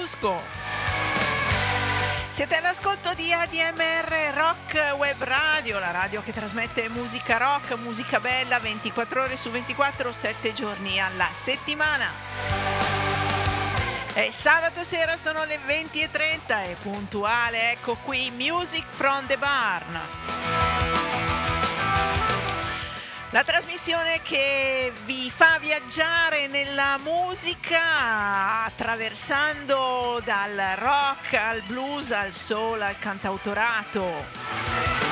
Barusco. Siete all'ascolto di ADMR Rock Web Radio, la radio che trasmette musica rock, musica bella 24 ore su 24, 7 giorni alla settimana. E sabato sera sono le 20.30 e puntuale, ecco qui Music from the Barn. La trasmissione che vi fa viaggiare nella musica attraversando dal rock al blues al soul al cantautorato.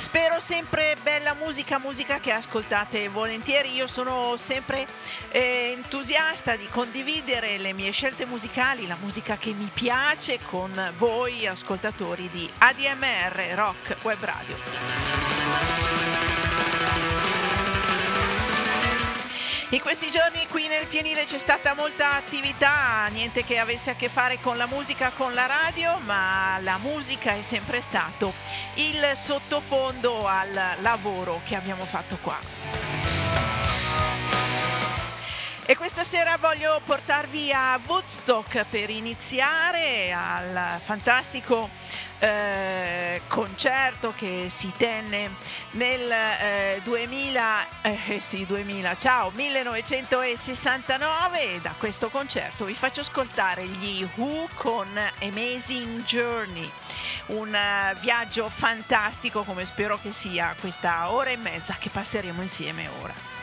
Spero sempre bella musica, musica che ascoltate volentieri. Io sono sempre eh, entusiasta di condividere le mie scelte musicali, la musica che mi piace con voi ascoltatori di ADMR Rock Web Radio. In questi giorni qui nel Fienile c'è stata molta attività, niente che avesse a che fare con la musica, con la radio, ma la musica è sempre stato il sottofondo al lavoro che abbiamo fatto qua. E questa sera voglio portarvi a Woodstock per iniziare al fantastico eh, concerto che si tenne nel eh, 2000, eh, sì, 2000, ciao, 1969 e da questo concerto vi faccio ascoltare gli Who con Amazing Journey, un uh, viaggio fantastico come spero che sia questa ora e mezza che passeremo insieme ora.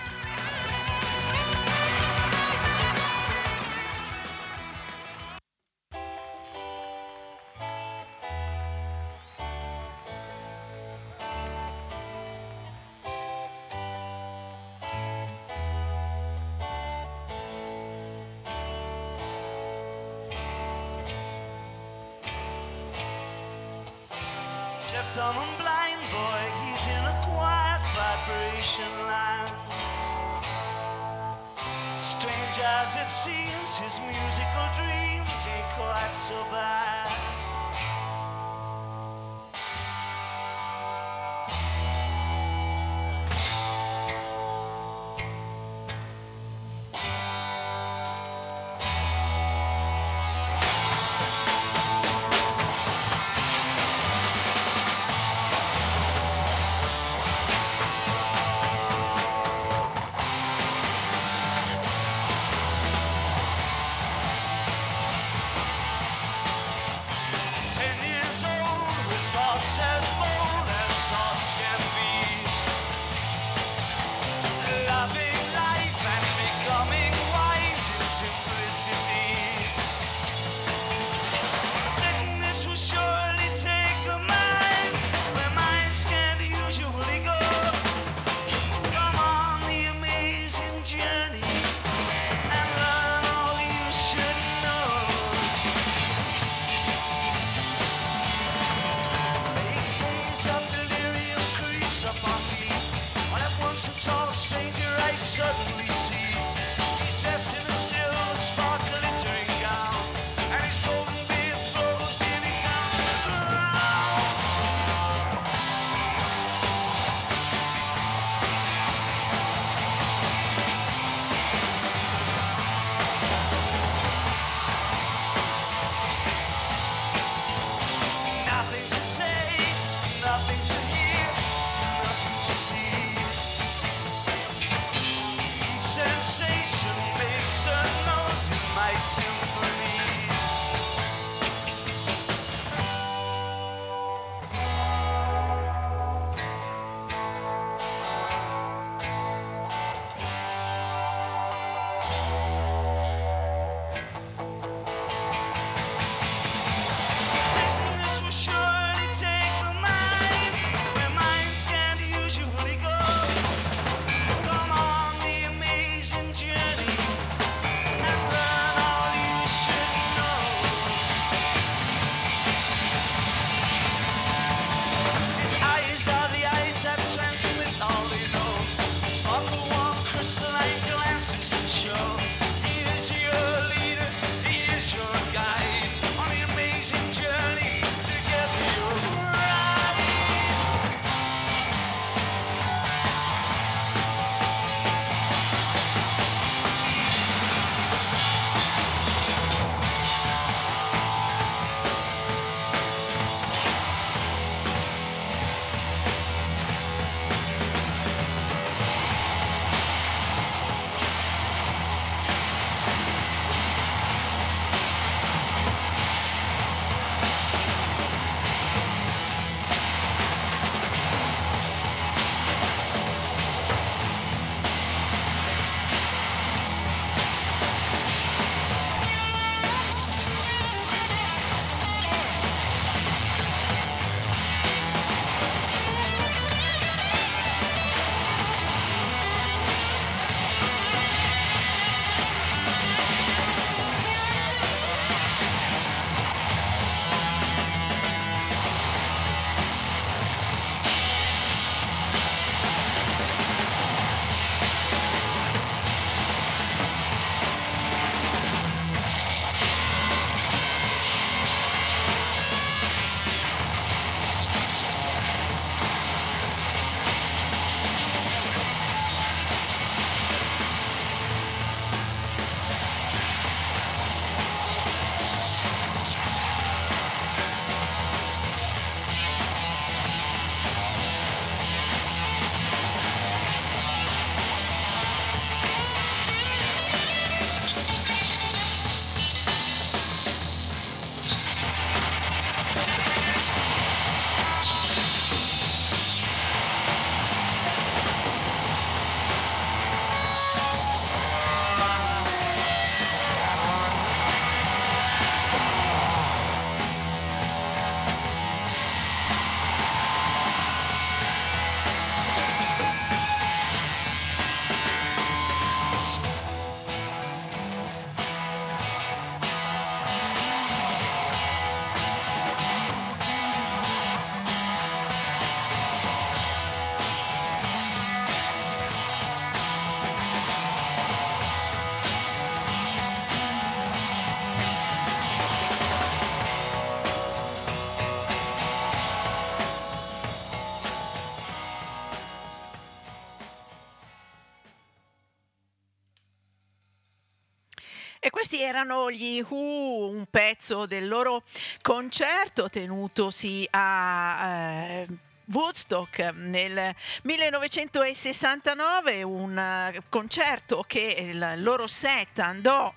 Questi erano gli Who, un pezzo del loro concerto tenutosi a eh, Woodstock nel 1969, un eh, concerto che il loro set andò,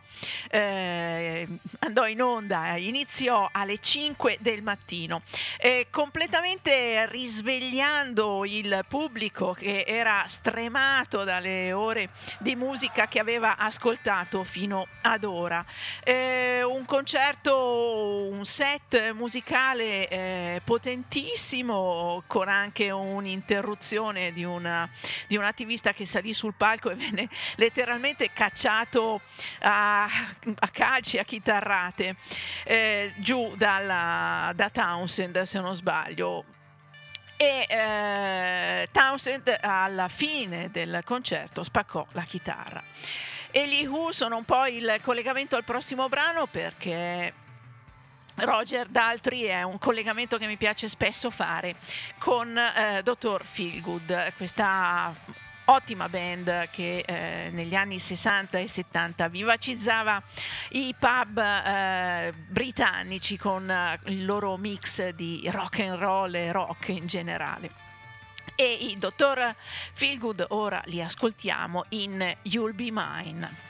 eh, andò in onda, iniziò alle 5 del mattino, eh, completamente risvegliando il pubblico che era stremato dalle ore di musica che aveva ascoltato fino ad ora. Eh, un concerto, un set musicale eh, potentissimo con anche un'interruzione di, una, di un attivista che salì sul palco e venne letteralmente cacciato a, a calci, a chitarrate eh, giù dalla, da Townsend se non sbaglio e eh, Townsend alla fine del concerto spaccò la chitarra. E gli Who sono un po' il collegamento al prossimo brano perché Roger Daltri è un collegamento che mi piace spesso fare con eh, Dottor Feelgood, questa ottima band che eh, negli anni 60 e 70 vivacizzava i pub eh, britannici con eh, il loro mix di rock and roll e rock in generale. E i Dottor Feelgood ora li ascoltiamo in You'll Be Mine.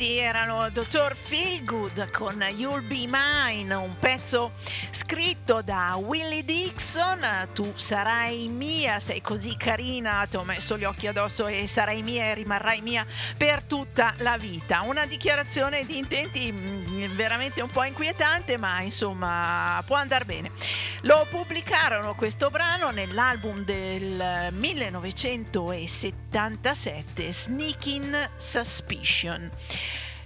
Questi erano Dottor Feelgood con You'll Be Mine, un pezzo scritto da Willie Dixon. Tu sarai mia, sei così carina, ti ho messo gli occhi addosso e sarai mia e rimarrai mia per tutta la vita. Una dichiarazione di intenti mm, veramente un po' inquietante, ma insomma può andare bene. Lo pubblicarono questo brano nell'album del 1977, Sneaking Suspicion.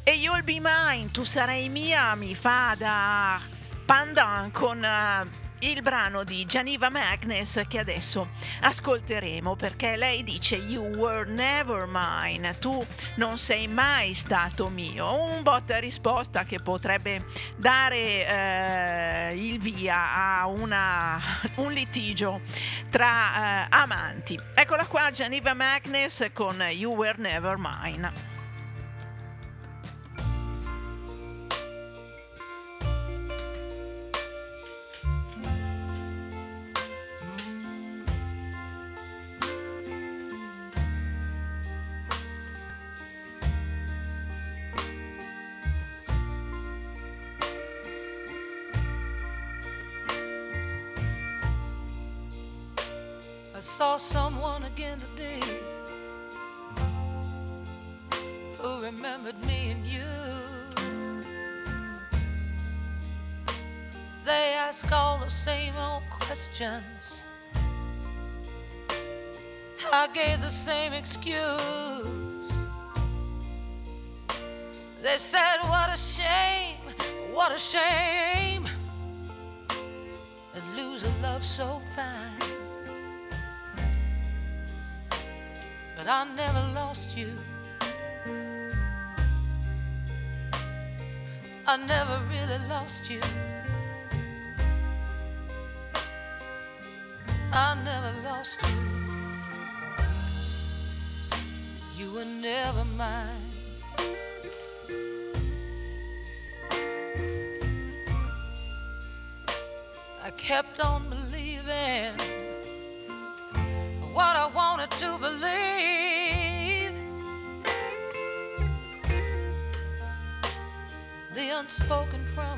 E You'll Be Mine, tu sarai mia, mi fa da pandan con uh, il brano di Gianiva Magnus che adesso ascolteremo perché lei dice You were never mine, tu non sei mai stato mio. Un botta risposta che potrebbe dare eh, il via a una, un litigio tra eh, amanti. Eccola qua Gianiva Magnus con You were never mine. Lost you. I never lost you. You were never mine. I kept on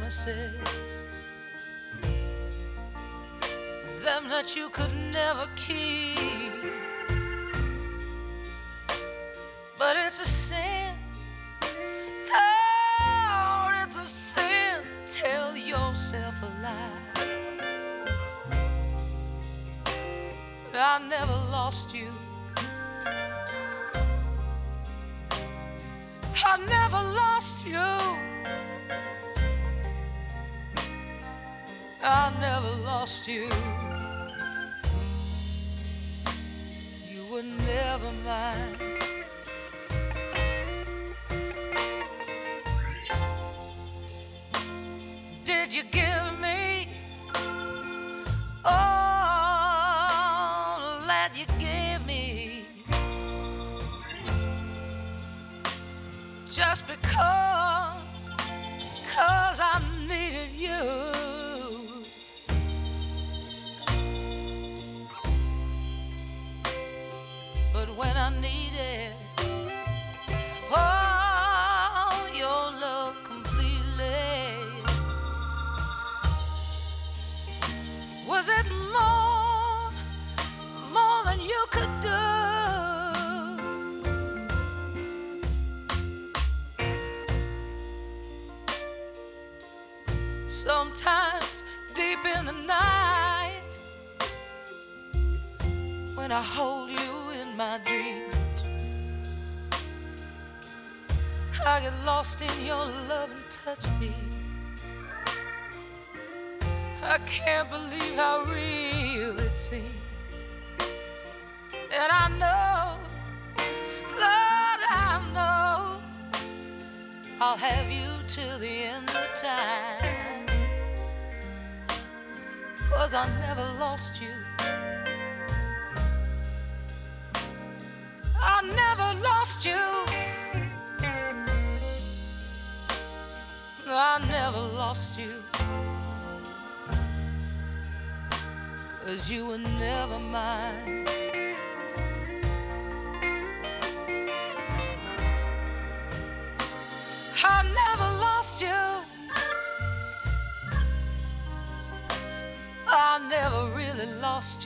promises, them that you could never keep. Lost you. You were never mine.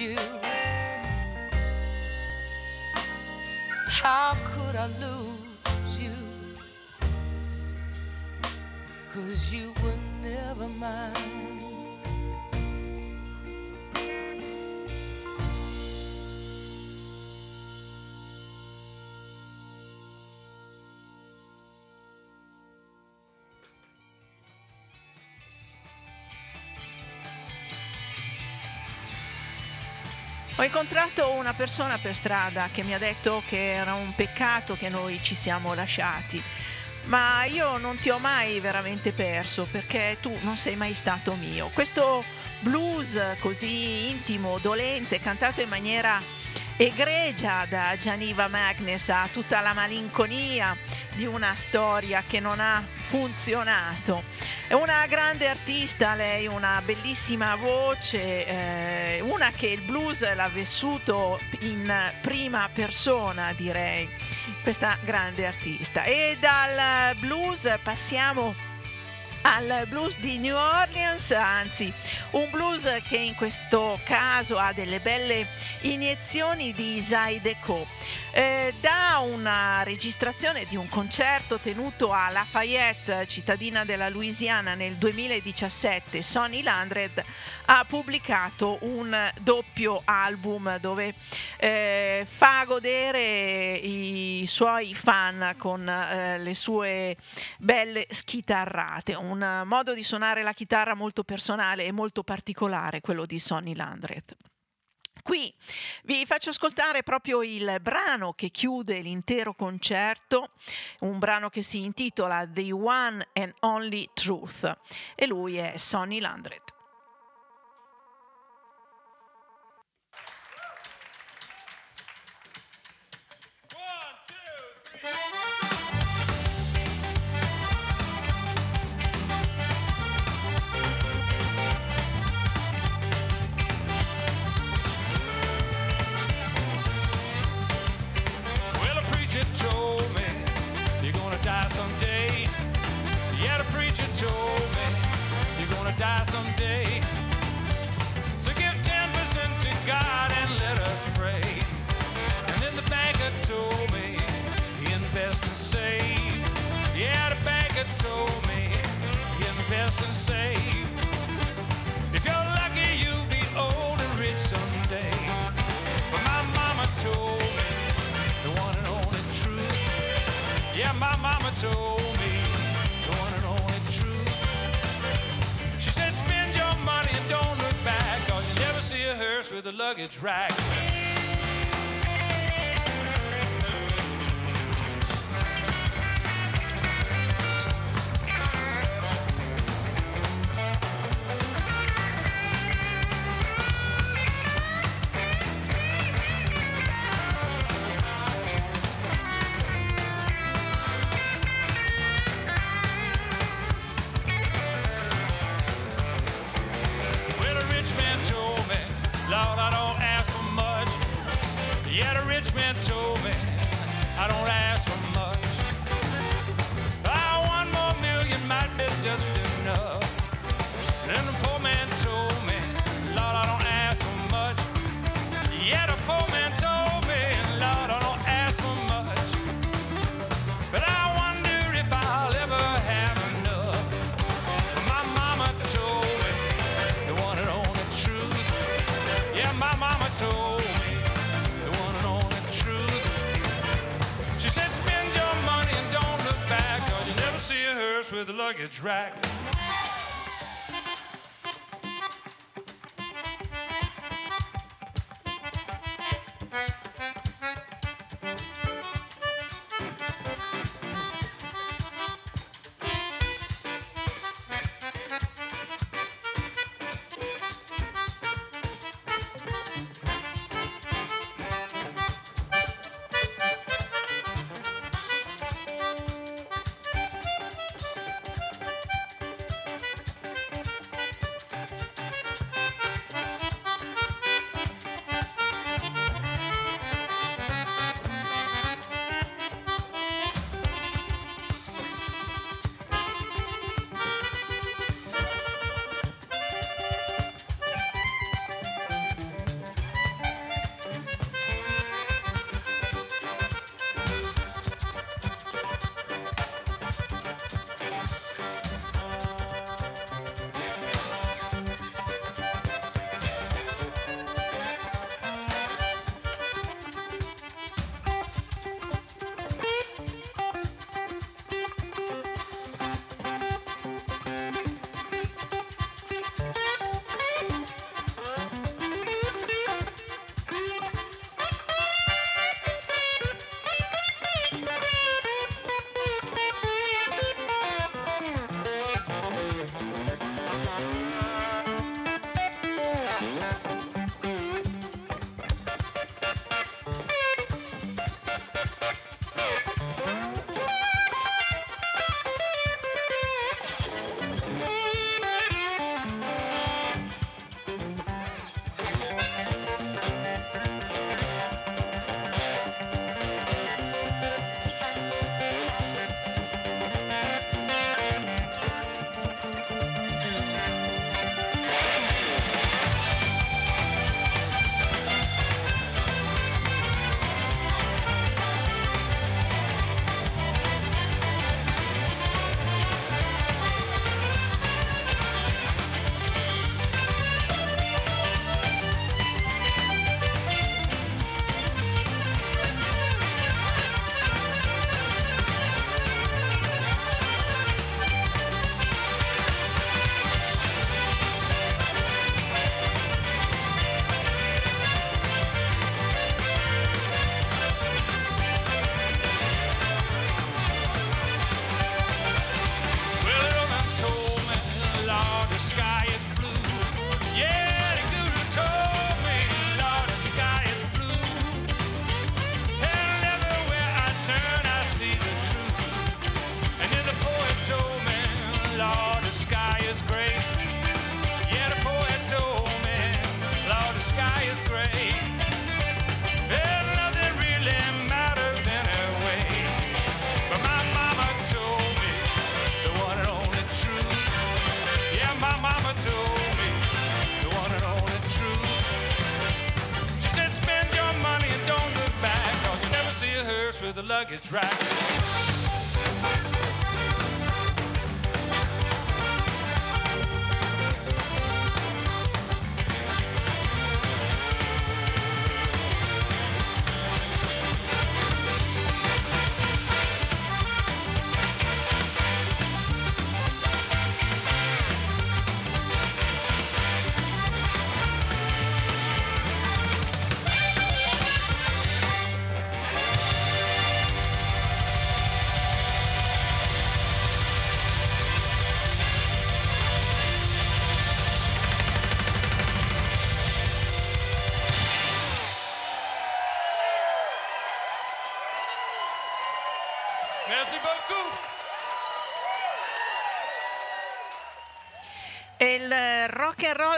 You. How could I lose Ho incontrato una persona per strada che mi ha detto che era un peccato che noi ci siamo lasciati, ma io non ti ho mai veramente perso perché tu non sei mai stato mio. Questo blues così intimo, dolente, cantato in maniera egregia da Gianiva Magnes ha tutta la malinconia di una storia che non ha funzionato. È una grande artista, lei una bellissima voce, eh, una che il blues l'ha vissuto in prima persona, direi, questa grande artista. E dal blues passiamo al blues di New Orleans, anzi un blues che in questo caso ha delle belle iniezioni di Isai Deco. Eh, da una registrazione di un concerto tenuto a Lafayette, cittadina della Louisiana, nel 2017, Sonny Landred ha pubblicato un doppio album dove eh, fa godere i suoi fan con eh, le sue belle schitarrate, un modo di suonare la chitarra molto personale e molto particolare, quello di Sonny Landred. Qui vi faccio ascoltare proprio il brano che chiude l'intero concerto, un brano che si intitola The One and Only Truth e lui è Sonny Landred. Die someday. So give 10% to God and let us pray. And then the banker told me invest and save. Yeah, the banker told me invest and save. If you're lucky, you'll be old and rich someday. But my mama told me the one and only truth. Yeah, my mama told with a luggage rack. with a luggage rack.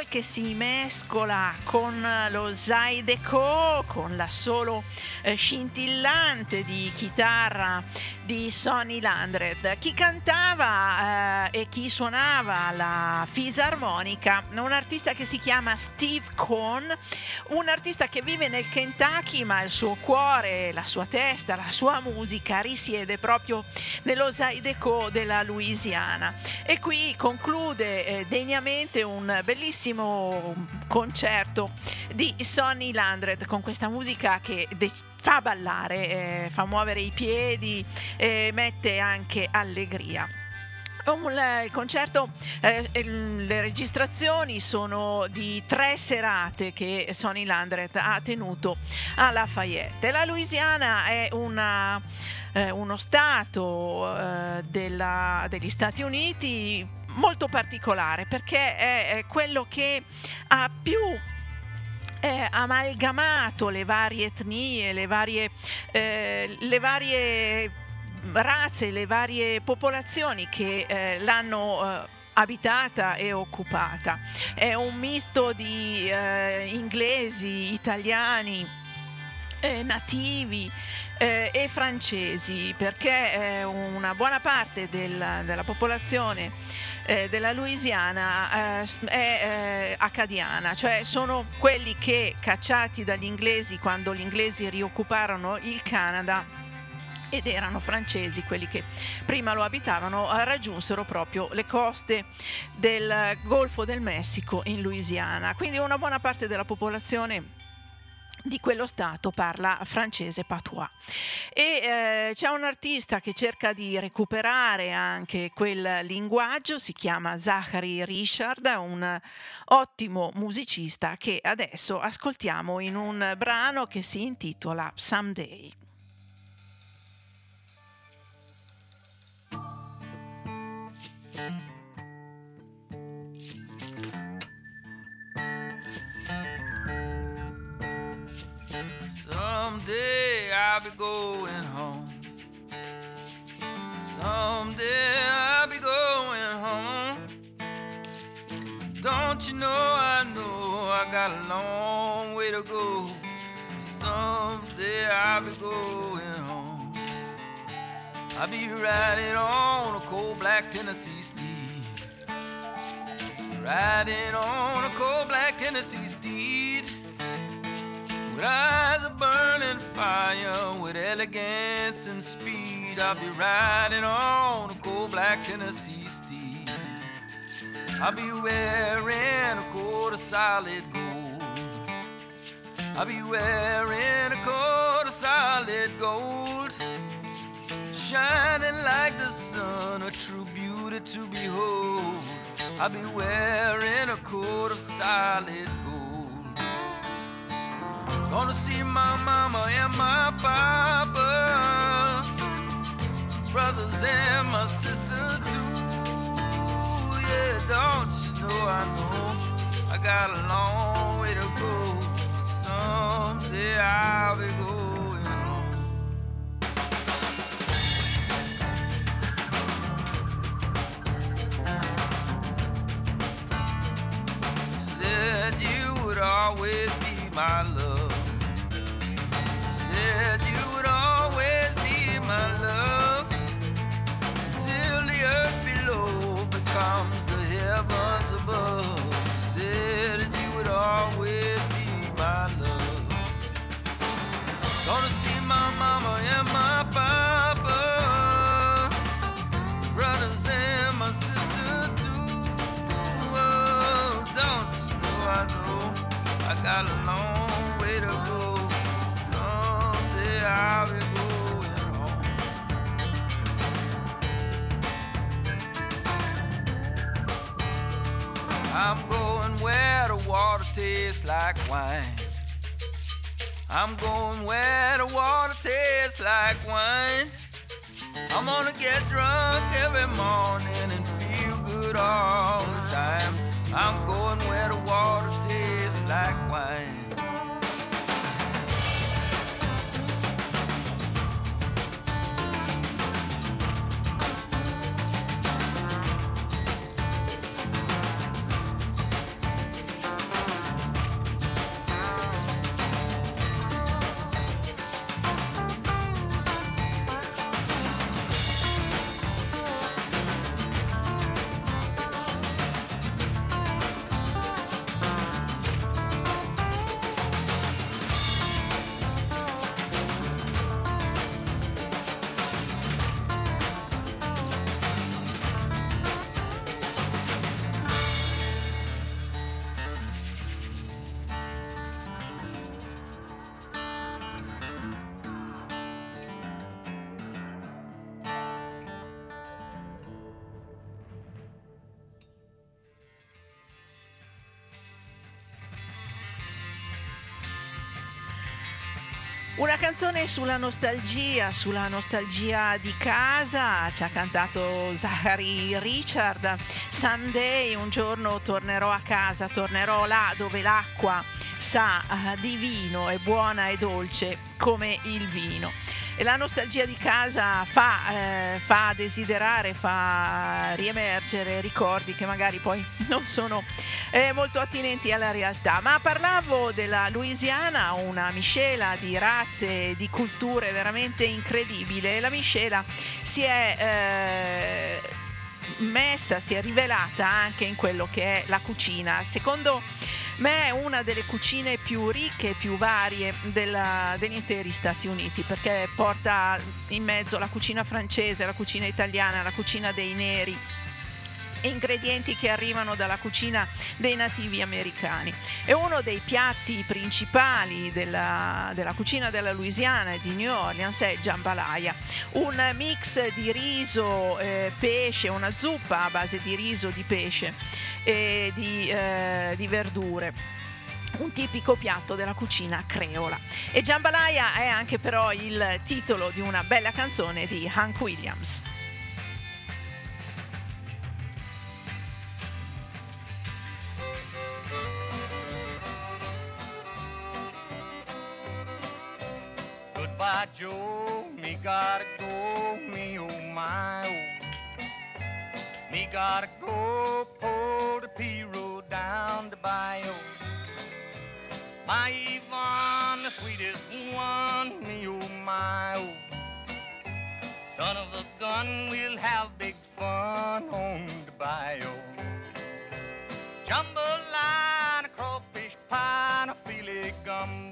Roll che si mescola con lo Zydeco, con l'assolo eh, scintillante di chitarra di Sonny Landred. Chi cantava eh, e chi suonava la fisarmonica, un artista che si chiama Steve Cohn, un artista che vive nel Kentucky, ma il suo cuore, la sua testa, la sua musica risiede proprio nello Zydeco della Louisiana. E qui conclude eh, degnamente un bellissimo concerto di Sonny Landred con questa musica che de- fa ballare, eh, fa muovere i piedi, eh, mette anche allegria. Il concerto, eh, le registrazioni sono di tre serate che Sonny Landret ha tenuto a Lafayette. La Louisiana è una, eh, uno stato eh, della, degli Stati Uniti molto particolare perché è, quello che ha più eh, amalgamato le varie etnie, le varie, eh, le varie razze, le varie popolazioni che eh, l'hanno eh, abitata e occupata. È un misto di eh, inglesi, italiani, eh, nativi eh, e francesi, perché una buona parte del, della popolazione eh, della Louisiana eh, è eh, acadiana, cioè sono quelli che cacciati dagli inglesi quando gli inglesi rioccuparono il Canada ed erano francesi quelli che prima lo abitavano, raggiunsero proprio le coste del Golfo del Messico in Louisiana. Quindi una buona parte della popolazione di quello stato parla francese patois. E eh, c'è un artista che cerca di recuperare anche quel linguaggio si chiama Zachary Richard un ottimo musicista che adesso ascoltiamo in un brano che si intitola Someday Someday I'll be going home. Someday I'll be going home. Don't you know I know I got a long way to go. Someday I'll be going home. I'll be riding on a cold black Tennessee steed. Riding on a cold black Tennessee steed. With eyes of burning fire, with elegance and speed. I'll be riding on a cold black Tennessee steed. I'll be wearing a coat of solid gold. I'll be wearing a coat of solid gold. Shining like the sun, a true beauty to behold. I'll be wearing a coat of solid gold. Gonna see my mama and my papa, brothers and my sisters too. Yeah, don't you know I know I got a long way to go. Someday I'll be going home. Said you would always be my love. Said you would always be my love. The earth below becomes the heavens above. Said you would always be my love. Gonna see my mama and my papa, brothers and my sister too. Oh, don't you know I know I got a long way to go. I'm going where the water tastes like wine. I'm going where the water tastes like wine. I'm gonna get drunk every morning and feel good all the time. I'm going where the water tastes like wine. Canzone sulla nostalgia, sulla nostalgia di casa, ci ha cantato Zachary Richard. Someday, un giorno tornerò a casa, tornerò là dove l'acqua sa eh, di vino, è buona e dolce come il vino. E la nostalgia di casa fa, eh, fa desiderare, fa riemergere ricordi che magari poi non sono eh, molto attinenti alla realtà. Ma parlavo della Louisiana, una miscela di razze di culture veramente incredibile. La miscela si è eh, messa, si è rivelata anche in quello che è la cucina. Secondo me è una delle cucine più ricche e più varie della- degli interi Stati Uniti perché porta in mezzo la cucina francese, la cucina italiana, la cucina dei neri ingredienti che arrivano dalla cucina dei nativi americani. È uno dei piatti principali della, della cucina della Louisiana e di New Orleans è jambalaya, un mix di riso, eh, pesce, una zuppa a base di riso, di pesce e di, eh, di verdure un tipico piatto della cucina creola. E Jambalaya è anche però il titolo di una bella canzone di Hank Williams. Joe, me gotta go, me oh my oh. Me gotta go, pull the P road down the bayou. My Yvonne, the sweetest one, me oh my oh. Son of a gun, we'll have big fun on the bayou. Jambalaya, crawfish pie, and a filet gumbo.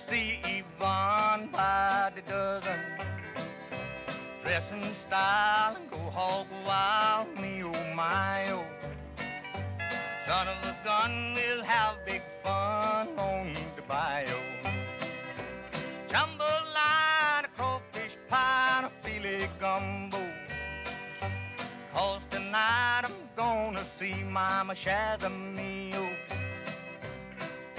See Yvonne by the dozen. Dress in style and go hog wild, me oh my oh. Son of a gun, we'll have big fun on the bayou. Jambalaya, crawfish pie, a filet gumbo. Cause tonight I'm gonna see Mama Shazamio.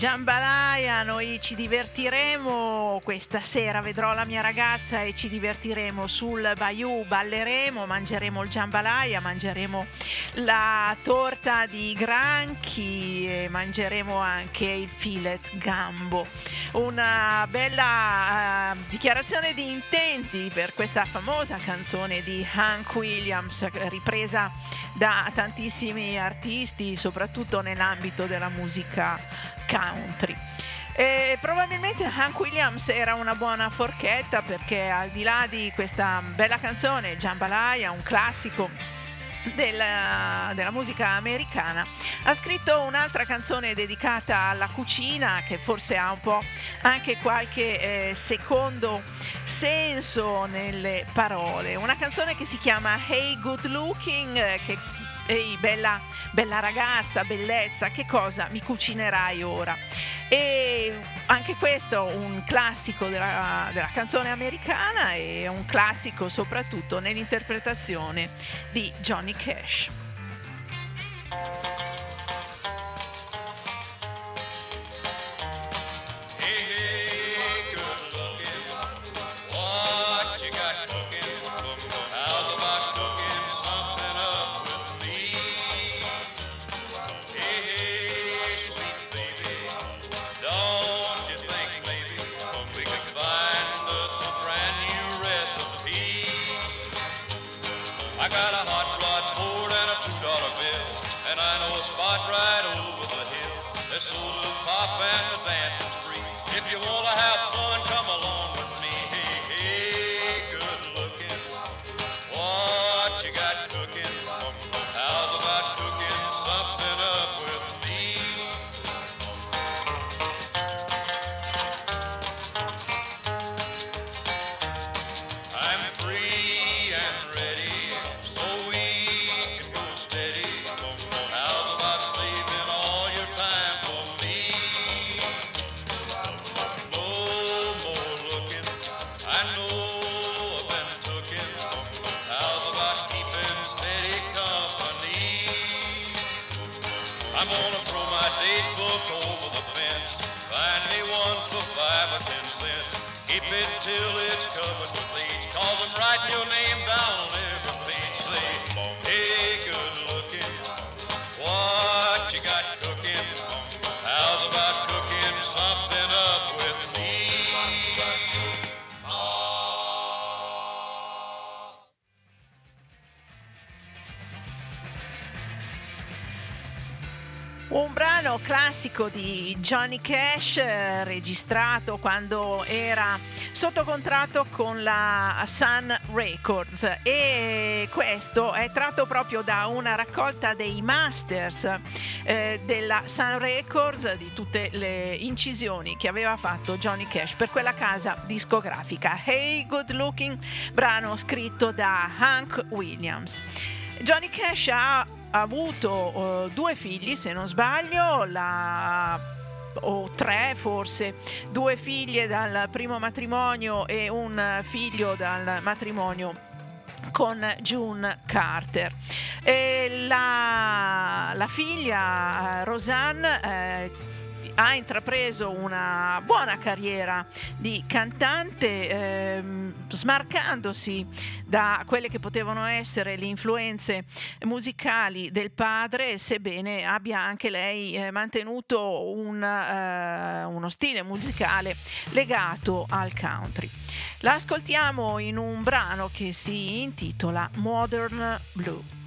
Jambalaya, noi ci divertiremo questa sera, vedrò la mia ragazza e ci divertiremo sul Bayou, balleremo, mangeremo il jambalaya, mangeremo la torta di granchi e mangeremo anche il filet gambo. Una bella eh, dichiarazione di intenti per questa famosa canzone di Hank Williams ripresa da tantissimi artisti, soprattutto nell'ambito della musica country. E probabilmente Hank Williams era una buona forchetta perché al di là di questa bella canzone, Jambalaya, un classico della, della musica americana, ha scritto un'altra canzone dedicata alla cucina che forse ha un po' anche qualche eh, secondo senso nelle parole. Una canzone che si chiama Hey Good Looking, eh, che ehi bella, bella ragazza, bellezza, che cosa mi cucinerai ora? E anche questo un classico della, della canzone americana e un classico soprattutto nell'interpretazione di Johnny Cash. It till it's covered with bleach. Cause I'm writing your name down on every page. Say, hey, good looking, what you got cooking? How's about cooking something up with me? Un brano classico di Johnny Cash eh, registrato quando era sotto contratto con la Sun Records e questo è tratto proprio da una raccolta dei masters eh, della Sun Records di tutte le incisioni che aveva fatto Johnny Cash per quella casa discografica. Hey Good Looking, brano scritto da Hank Williams. Johnny Cash ha avuto eh, due figli, se non sbaglio, la o tre forse, due figlie dal primo matrimonio e un figlio dal matrimonio con June Carter. La, la figlia eh, Rosanne eh, ha intrapreso una buona carriera di cantante, ehm, smarcandosi da quelle che potevano essere le influenze musicali del padre, sebbene abbia anche lei eh, mantenuto un, eh, uno stile musicale legato al country. La ascoltiamo in un brano che si intitola Modern Blue.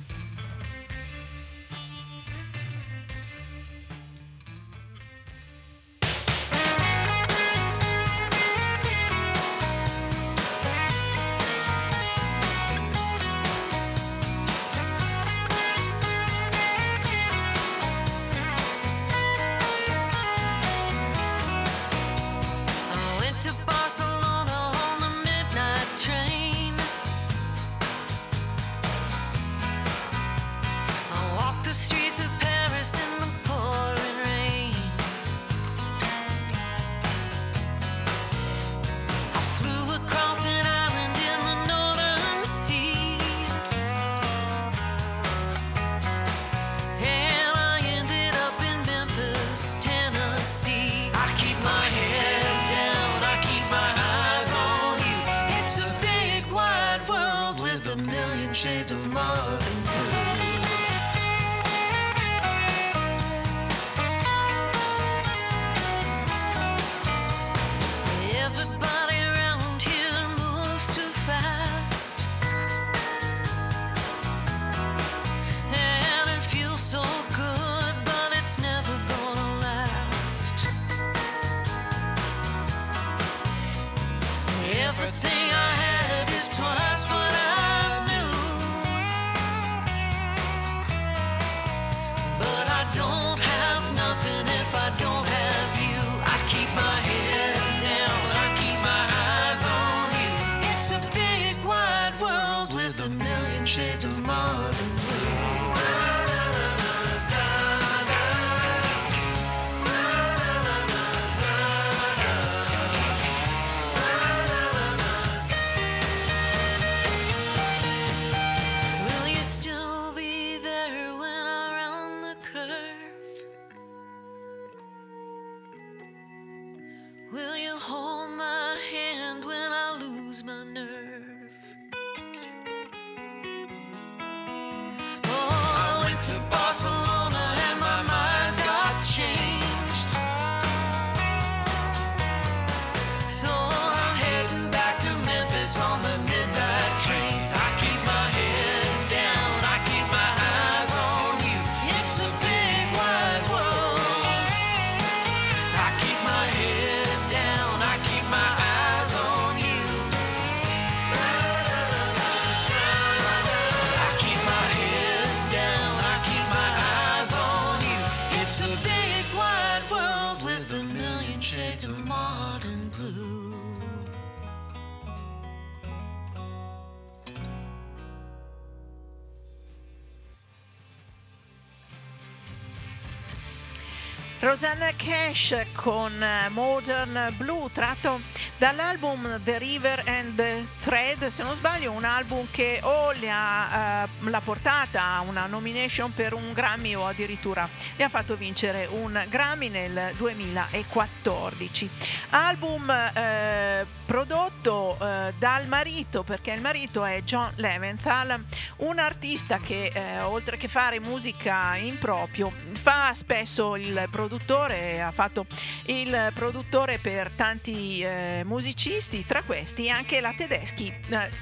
Rosanna Cash con Modern Blue tratto dall'album The River and the Thread, se non sbaglio un album che o le ha, eh, l'ha portata a una nomination per un Grammy o addirittura le ha fatto vincere un Grammy nel 2014. Album eh, prodotto eh, dal marito perché il marito è John Leventhal, un artista che eh, oltre che fare musica in proprio fa spesso il produttore, ha fatto il produttore per tanti eh, musicisti, tra questi anche la tedeschi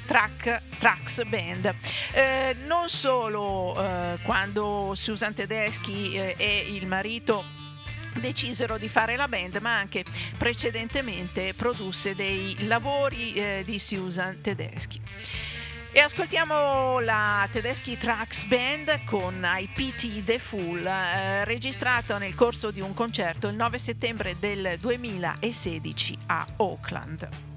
Track, Trax Band. Eh, non solo eh, quando Susan Tedeschi eh, e il marito decisero di fare la band ma anche precedentemente produsse dei lavori eh, di Susan Tedeschi. E ascoltiamo la Tedeschi Trax Band con I Pity the Fool, eh, registrato nel corso di un concerto il 9 settembre del 2016 a Auckland.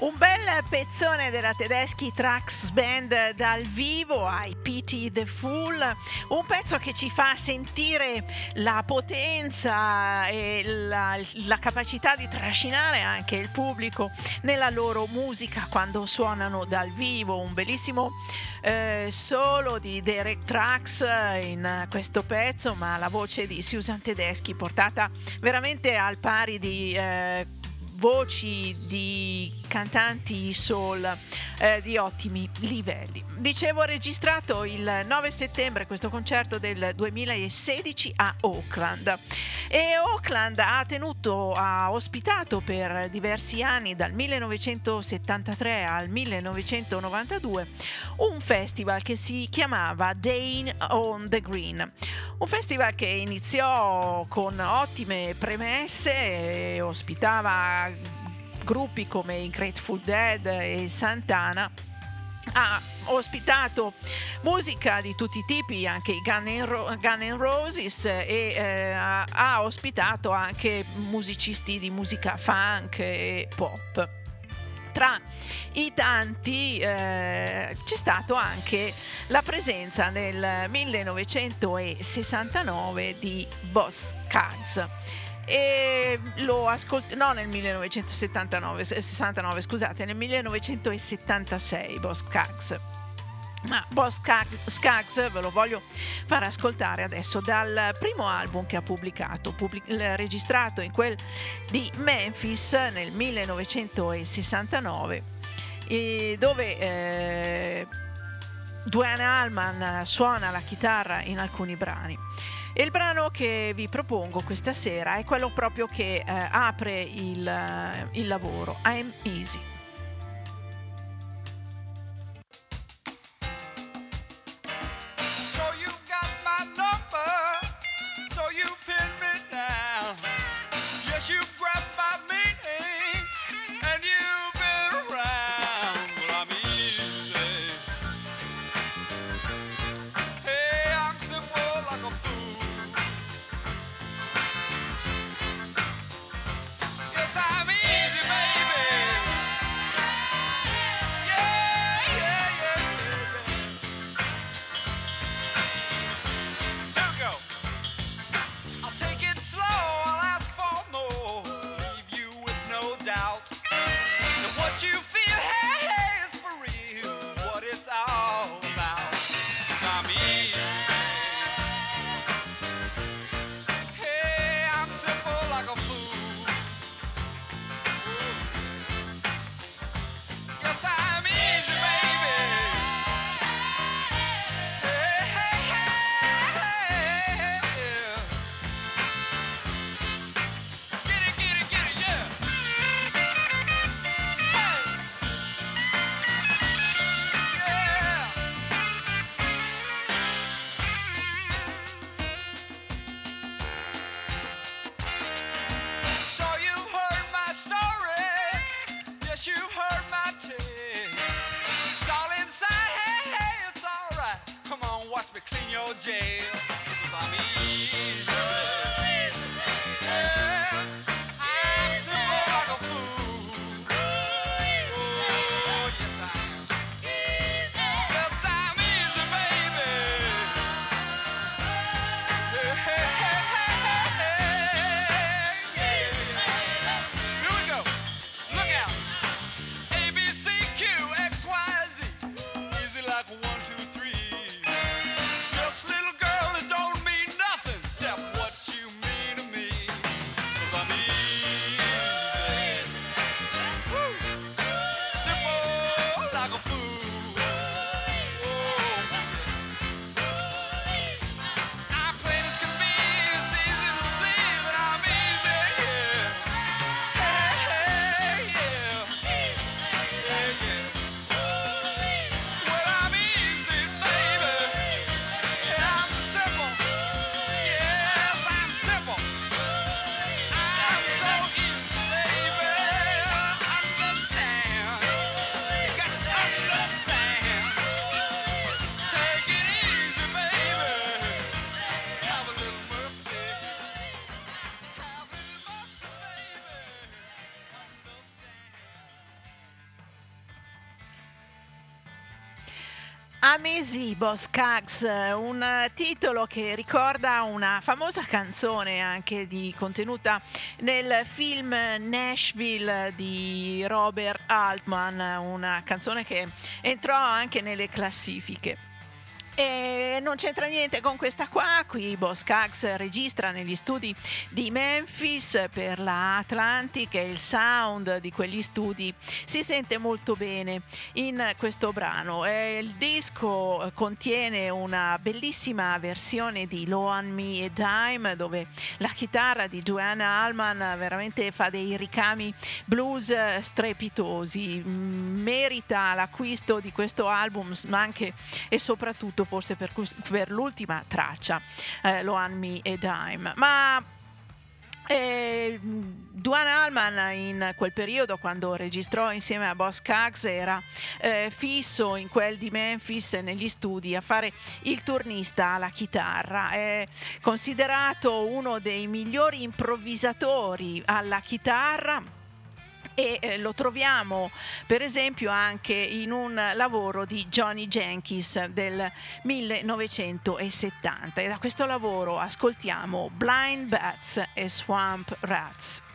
Un bel pezzone della Tedeschi Trax Band dal vivo, I Pity the Fool, un pezzo che ci fa sentire la potenza e la, la capacità di trascinare anche il pubblico nella loro musica quando suonano dal vivo, un bellissimo eh, solo di Derek Trax in questo pezzo, ma la voce di Susan Tedeschi portata veramente al pari di... eh, voci di cantanti soul eh, di ottimi livelli. Dicevo, ho registrato il 9 settembre questo concerto del 2016 a Auckland e Auckland ha tenuto, ha ospitato per diversi anni, dal 1973 al 1992, un festival che si chiamava Dane on the Green. Un festival che iniziò con ottime premesse e ospitava gruppi come i Grateful Dead e Santana ha ospitato musica di tutti i tipi, anche i Gun N' Ro- Roses e eh, ha, ospitato anche musicisti di musica funk e pop. Tra i tanti eh, c'è stato anche la presenza nel 1969 di Boss Cags e lo ascolto no nel 1979 69 scusate nel 1976 Boss Cags ma Boss Skaggs ve lo voglio far ascoltare adesso dal primo album che ha pubblicato, pubblic- registrato in quel di Memphis nel 1969, e dove eh, Duane Allman suona la chitarra in alcuni brani. E il brano che vi propongo questa sera è quello proprio che eh, apre il, il lavoro, I'm Easy. jail. Amesi Boss Cags, un titolo che ricorda una famosa canzone anche di, contenuta nel film Nashville di Robert Altman, una canzone che entrò anche nelle classifiche. E non c'entra niente con questa qua, qui Boss Cags registra negli studi di Memphis per la Atlantic e il sound di quegli studi si sente molto bene in questo brano. Il disco contiene una bellissima versione di Loan Me e Dime dove la chitarra di Joanna Allman veramente fa dei ricami blues strepitosi. Mm, Merita l'acquisto di questo album ma anche e soprattutto forse per, per l'ultima traccia, eh, Loan Me e Dime. Ma eh, Duane Allman in quel periodo quando registrò insieme a Boss Cags era eh, fisso in quel di Memphis negli studi a fare il turnista alla chitarra è considerato uno dei migliori improvvisatori alla chitarra e eh, lo troviamo per esempio anche in un lavoro di Johnny Jenkins del 1970 e da questo lavoro ascoltiamo Blind Bats e Swamp Rats.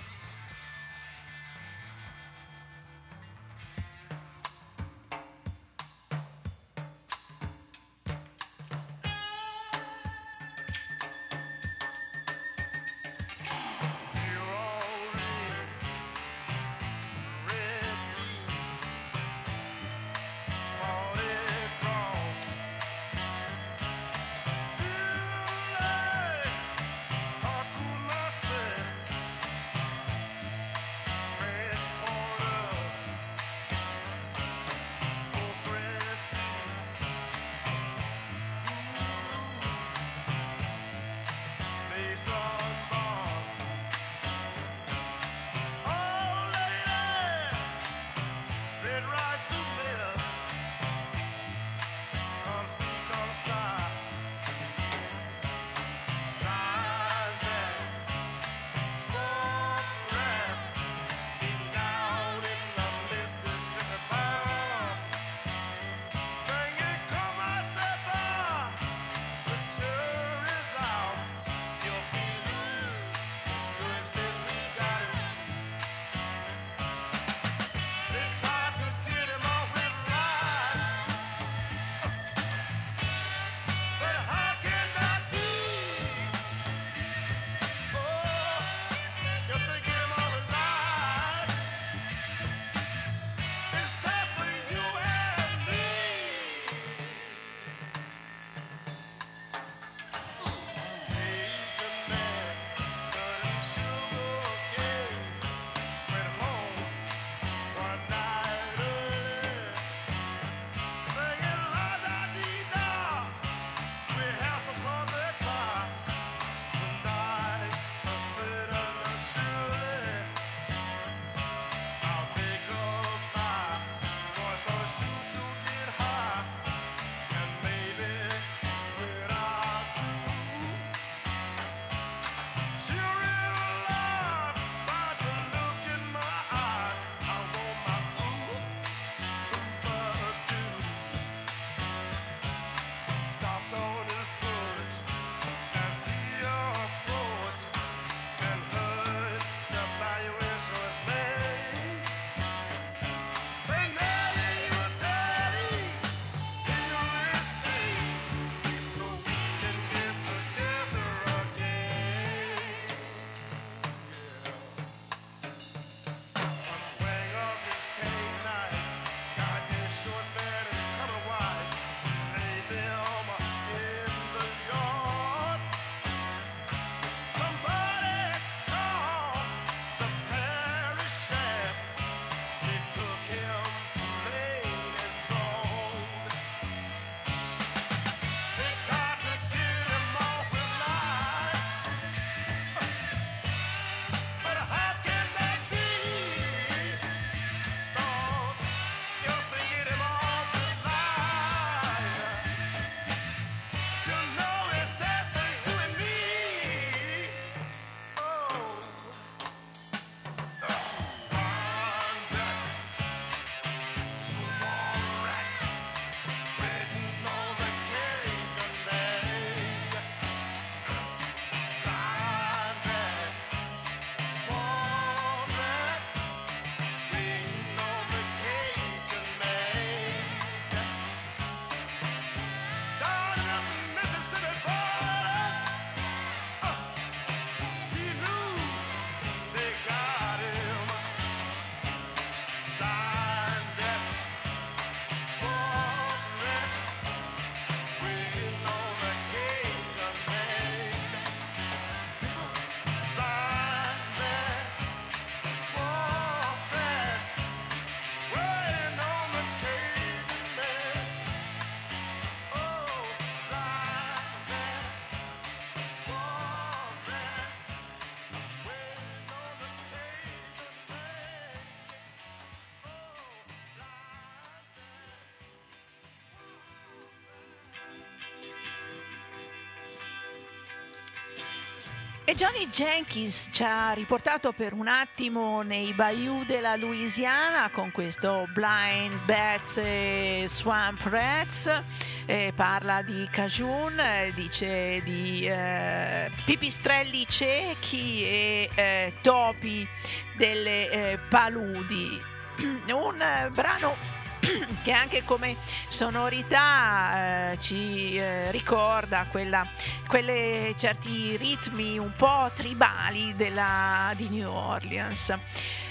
E Johnny Jenkins ci ha riportato per un attimo nei bayou della Louisiana con questo Blind Bats e Swamp Rats. Eh, parla di Cajun, dice di eh, pipistrelli ciechi e eh, topi delle eh, paludi. un eh, brano che anche come sonorità eh, ci eh, ricorda quella, quelle certi ritmi un po' tribali della, di New Orleans.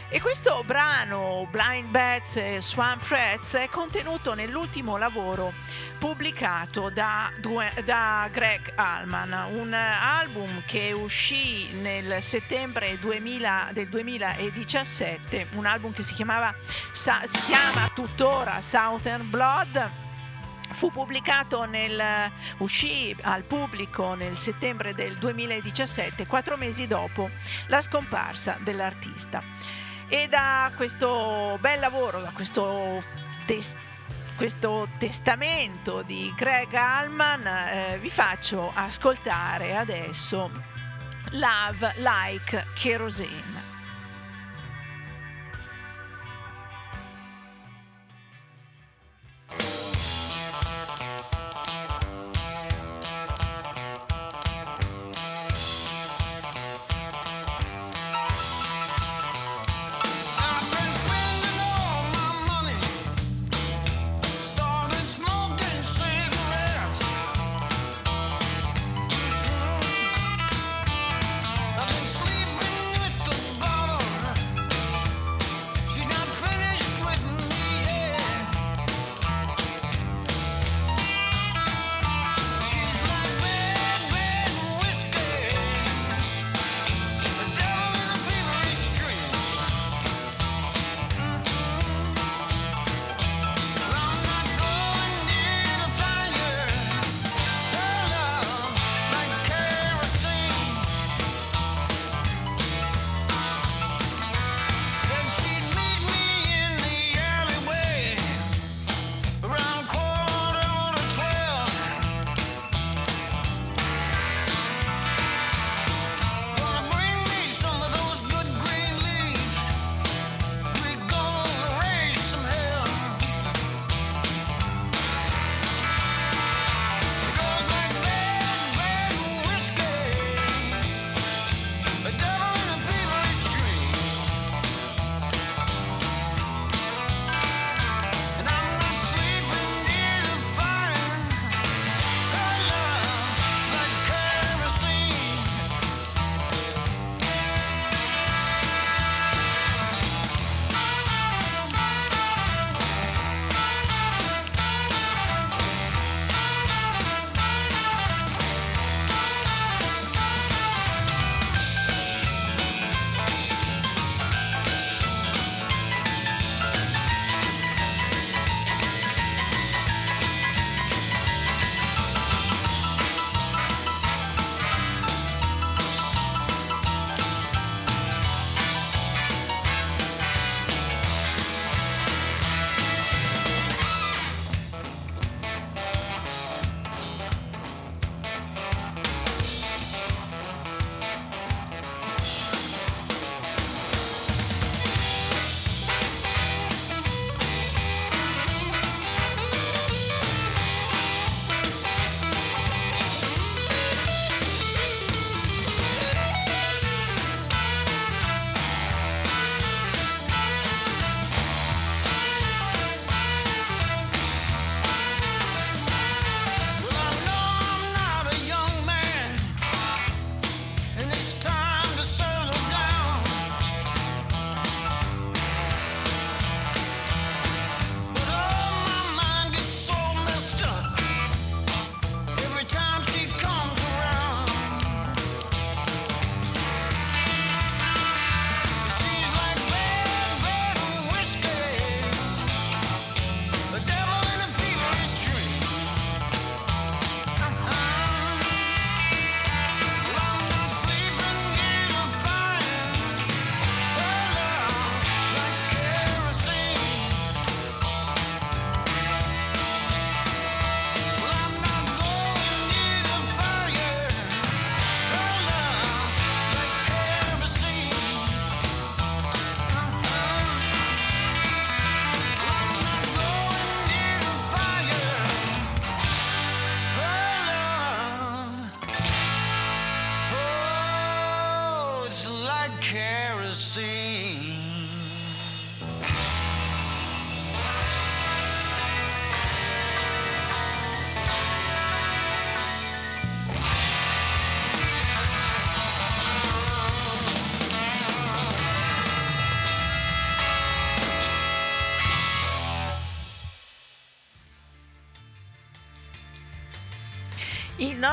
E questo brano Blind Bats e Swamp Rats è contenuto nell'ultimo lavoro pubblicato da, da Greg Allman, un album che uscì nel settembre 2000 del 2017, un album che si chiamava si chiama tuttora Southern Blood fu pubblicato nel uscì al pubblico nel settembre del 2017, quattro mesi dopo la scomparsa dell'artista. E da questo bel lavoro, da questo, tes- questo testamento di Greg Allman, eh, vi faccio ascoltare adesso Love Like Kerosene.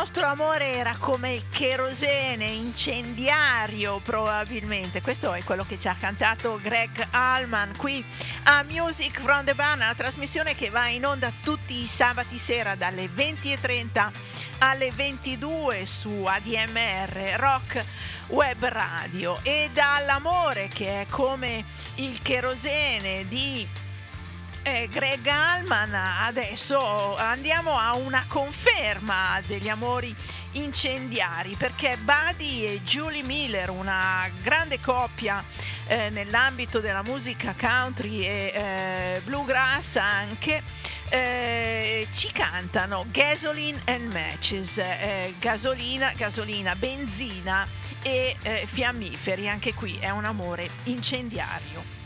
Nostro amore era come il cherosene incendiario probabilmente. Questo è quello che ci ha cantato Greg Allman qui a Music from the Barn, la trasmissione che va in onda tutti i sabati sera dalle 20.30 alle 22 su ADMR Rock Web Radio e dall'amore che è come il cherosene di eh, Greg Allman, adesso andiamo a una conferma degli amori incendiari perché Buddy e Julie Miller, una grande coppia eh, nell'ambito della musica country e eh, bluegrass anche, eh, ci cantano Gasoline and Matches, eh, gasolina, gasolina, benzina e eh, fiammiferi, anche qui è un amore incendiario.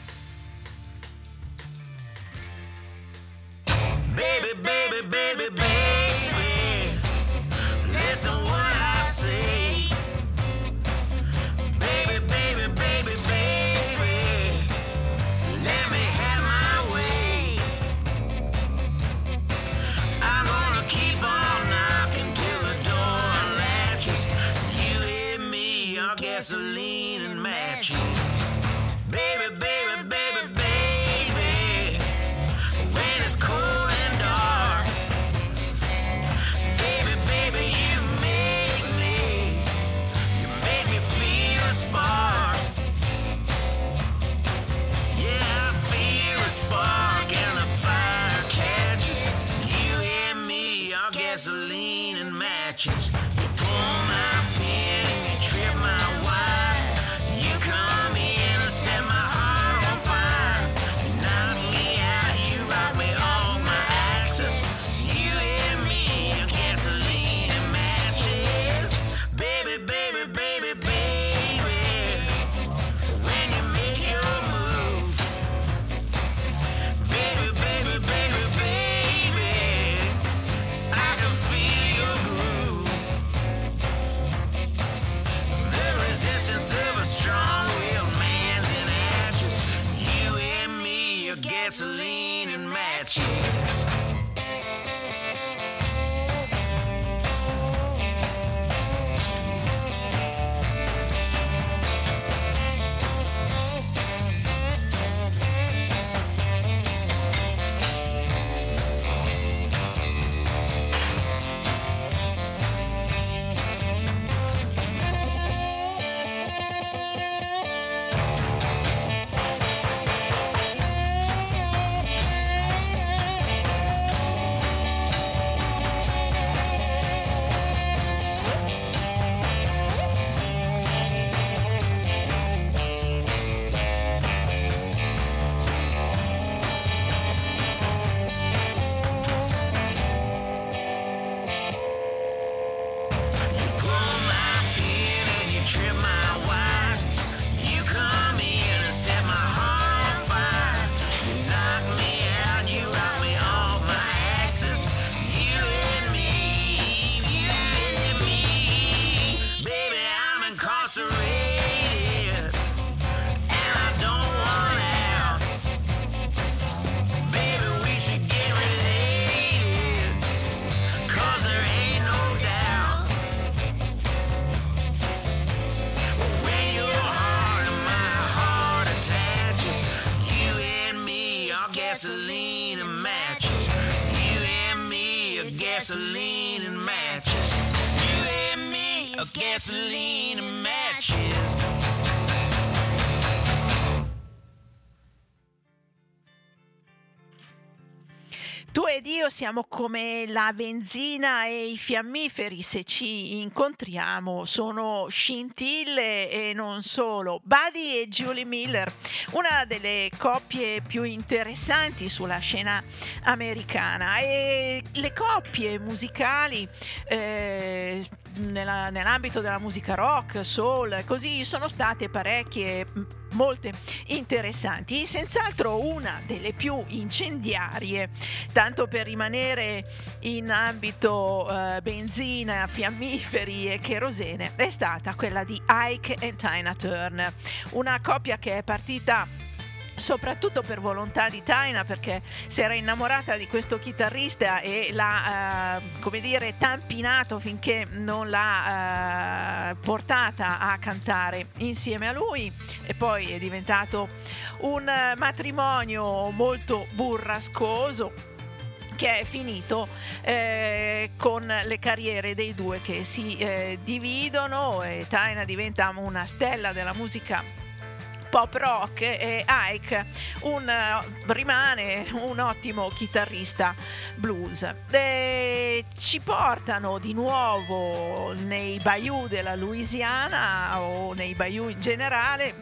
Gasoline gasoline and matches. You and me are gasoline siamo come la benzina e i fiammiferi, se ci incontriamo sono scintille e non solo. Buddy e Julie Miller, una delle coppie più interessanti sulla scena americana e le coppie musicali eh, nella- nell'ambito della musica rock, soul, così sono state parecchie molte interessanti, senz'altro una delle più incendiarie, tanto per rimanere in ambito eh, benzina, fiammiferi e cherosene, è stata quella di Ike e Tina Turner, una coppia che è partita soprattutto per volontà di Taina perché si era innamorata di questo chitarrista e l'ha eh, come dire tampinato finché non l'ha eh, portata a cantare insieme a lui. E poi è diventato un matrimonio molto burrascoso che è finito eh, con le carriere dei due che si eh, dividono e Taina diventa una stella della musica pop rock e Ike un, rimane un ottimo chitarrista blues. E ci portano di nuovo nei bayou della Louisiana o nei bayou in generale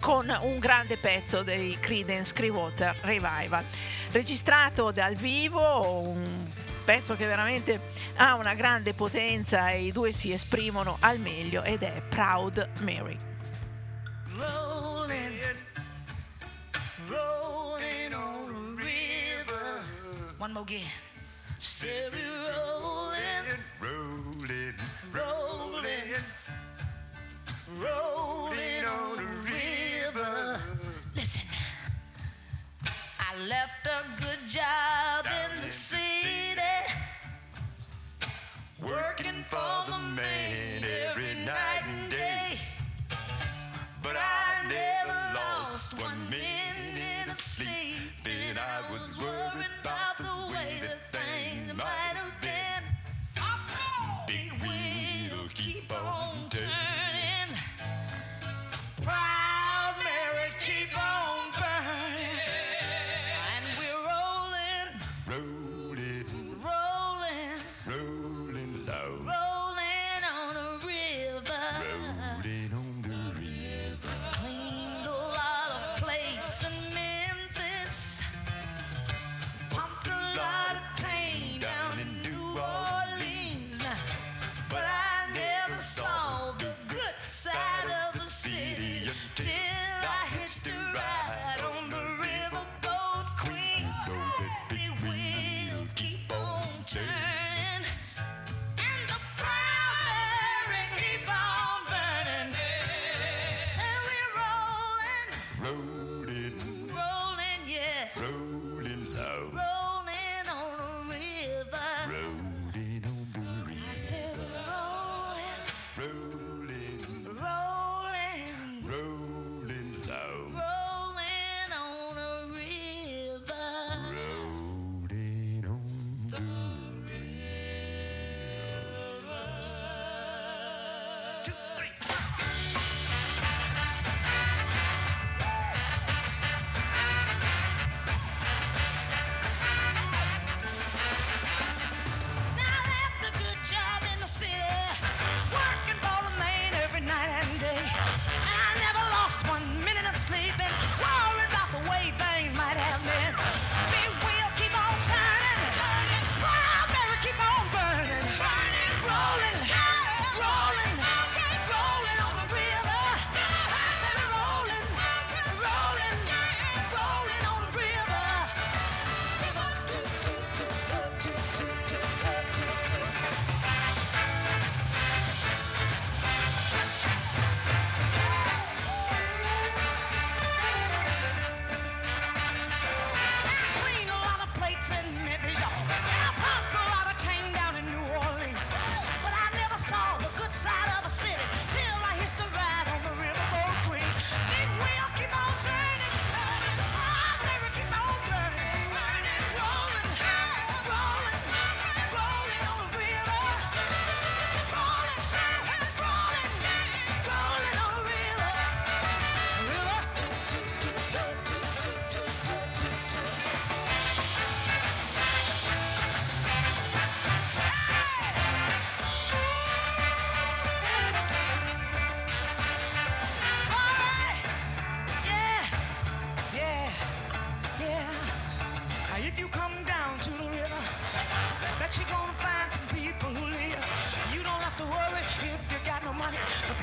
con un grande pezzo dei Creedence Clearwater Revival, registrato dal vivo, un pezzo che veramente ha una grande potenza e i due si esprimono al meglio ed è Proud Mary. One more again. Steady rolling, rolling, rolling, rolling on the river. Listen, I left a good job in the city, working for the man every night and day. But I never lost one minute sleep. Then I was worried about the way that things might have been.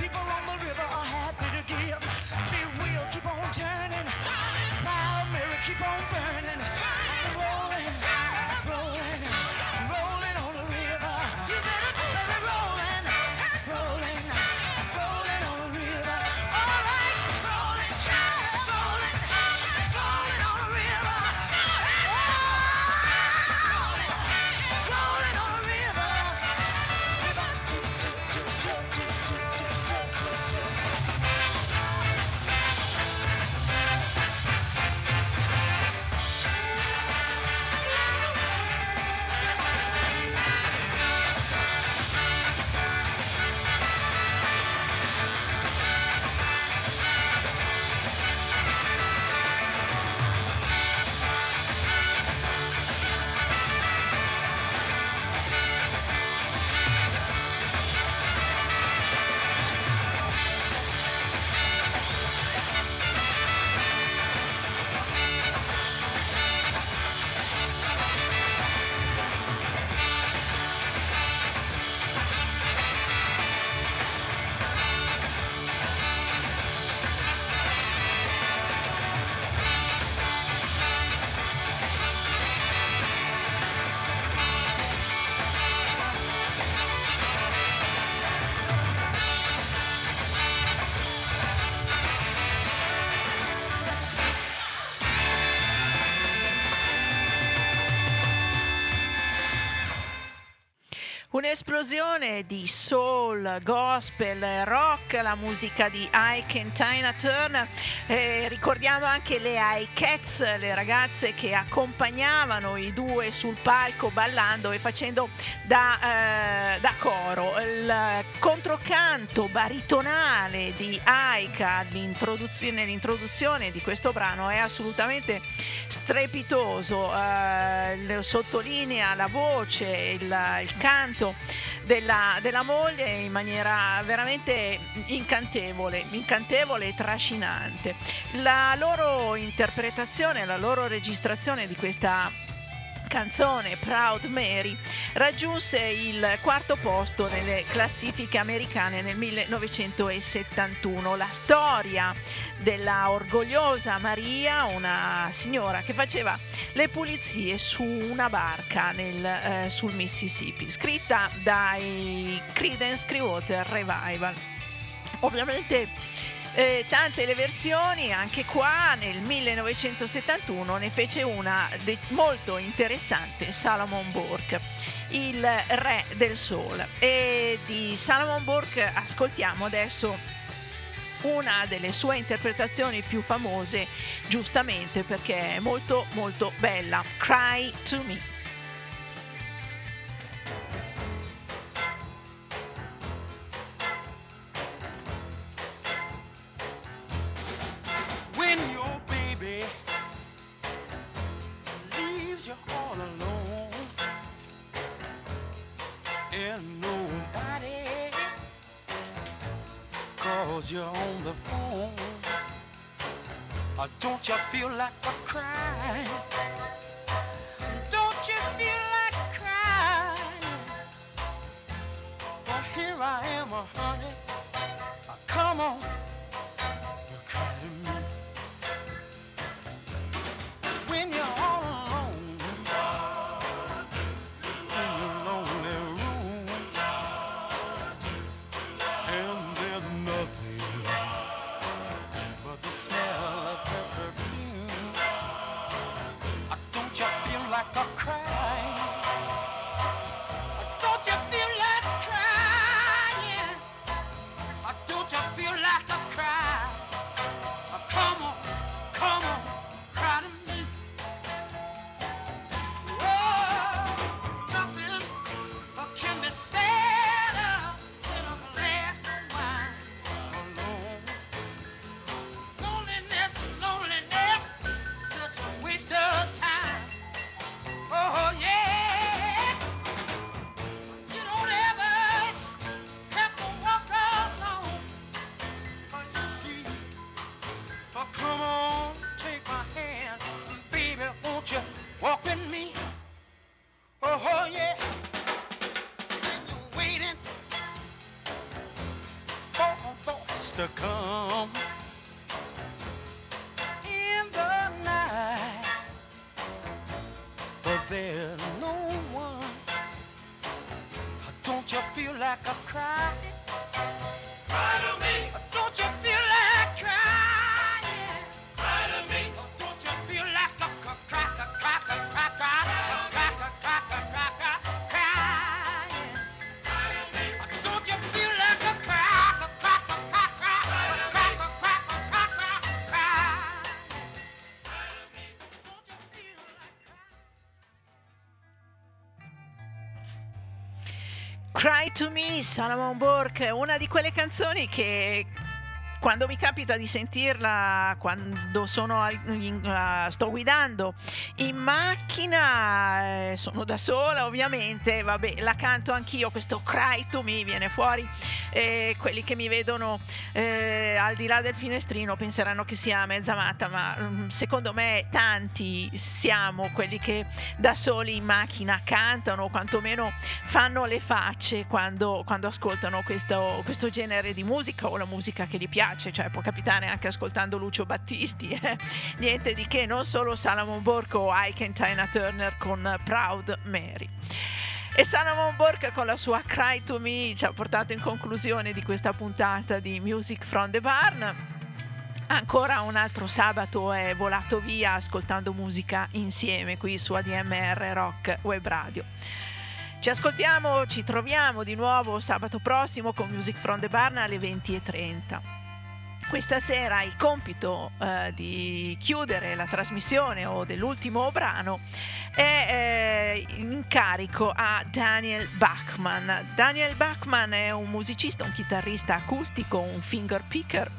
people on Un'esplosione di soul, gospel, rock, la musica di Ike e Tina Turner. Eh, ricordiamo anche le I Cats, le ragazze che accompagnavano i due sul palco ballando e facendo da, eh, da coro. Il controcanto baritonale di Ike nell'introduzione di questo brano è assolutamente strepitoso. Eh, sottolinea la voce, il, il canto della, della moglie in maniera veramente incantevole, incantevole e trascinante. La loro interpretazione, la loro registrazione di questa canzone Proud Mary raggiunse il quarto posto nelle classifiche americane nel 1971. La storia della orgogliosa Maria, una signora che faceva le pulizie su una barca nel, eh, sul Mississippi, scritta dai Creedence Clearwater Revival. Ovviamente eh, tante le versioni, anche qua nel 1971 ne fece una de- molto interessante, Salomon Burke, il re del soul. E di Salomon Burke ascoltiamo adesso una delle sue interpretazioni più famose, giustamente perché è molto molto bella, Cry to Me. Cry to Me, Salomon Burke, una di quelle canzoni che quando mi capita di sentirla quando sono al- in- uh, sto guidando in macchina, eh, sono da sola ovviamente, vabbè, la canto anch'io, questo Cry to Me viene fuori e quelli che mi vedono eh, al di là del finestrino penseranno che sia mezza matta, ma mm, secondo me tanti siamo quelli che da soli in macchina cantano o quantomeno fanno le facce quando, quando ascoltano questo, questo genere di musica o la musica che gli piace, cioè può capitare anche ascoltando Lucio Battisti, eh. niente di che, non solo Salomon Borco o Ike e Tina Turner con Proud Mary. E Salomon Burke con la sua Cry to Me ci ha portato in conclusione di questa puntata di Music from the Barn. Ancora un altro sabato è volato via ascoltando musica insieme qui su ADMR Rock Web Radio. Ci ascoltiamo, ci troviamo di nuovo sabato prossimo con Music from the Barn alle 20.30. Questa sera il compito eh, di chiudere la trasmissione o dell'ultimo brano è eh, in carico a Daniel Bachman. Daniel Bachman è un musicista, un chitarrista acustico, un finger picker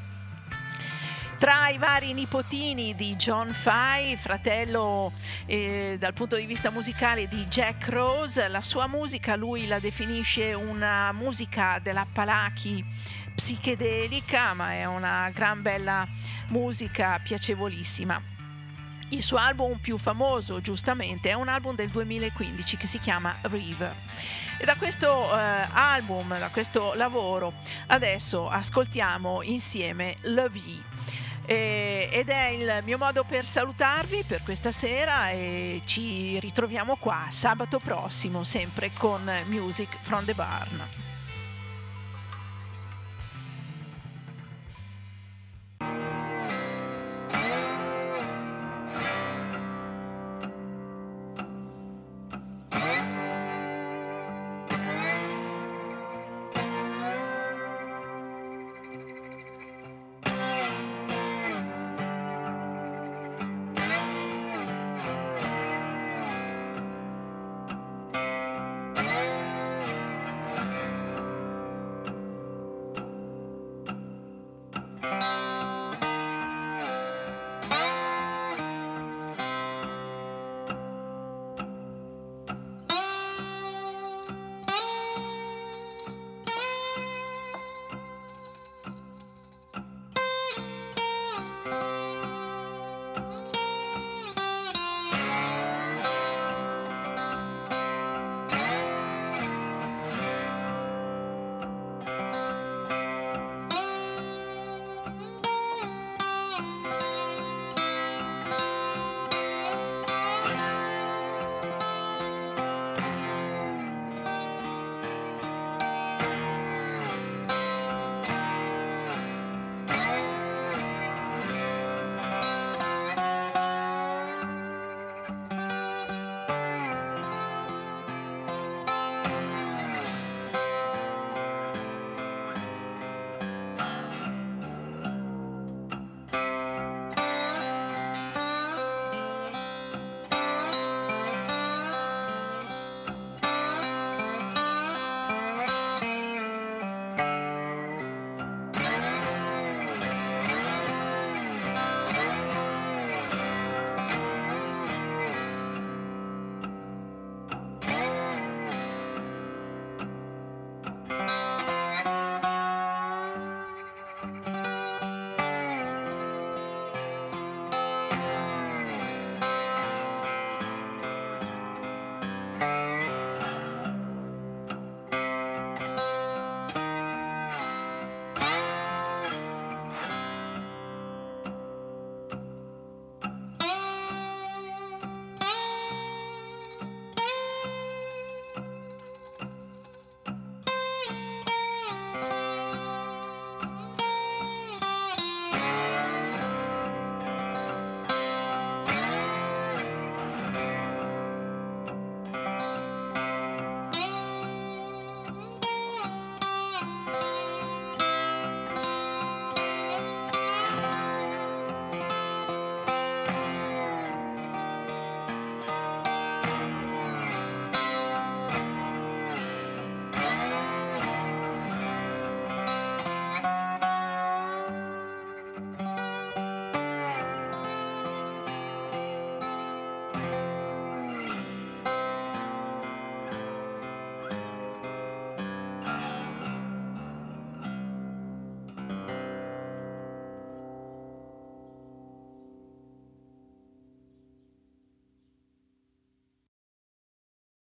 tra i vari nipotini di John Fay, fratello eh, dal punto di vista musicale di Jack Rose, la sua musica lui la definisce una musica dell'Appalachi psichedelica, ma è una gran bella musica piacevolissima. Il suo album più famoso, giustamente, è un album del 2015 che si chiama River. E da questo eh, album, da questo lavoro, adesso ascoltiamo insieme La Vie. Ed è il mio modo per salutarvi per questa sera e ci ritroviamo qua sabato prossimo sempre con Music from the Barn. Bye.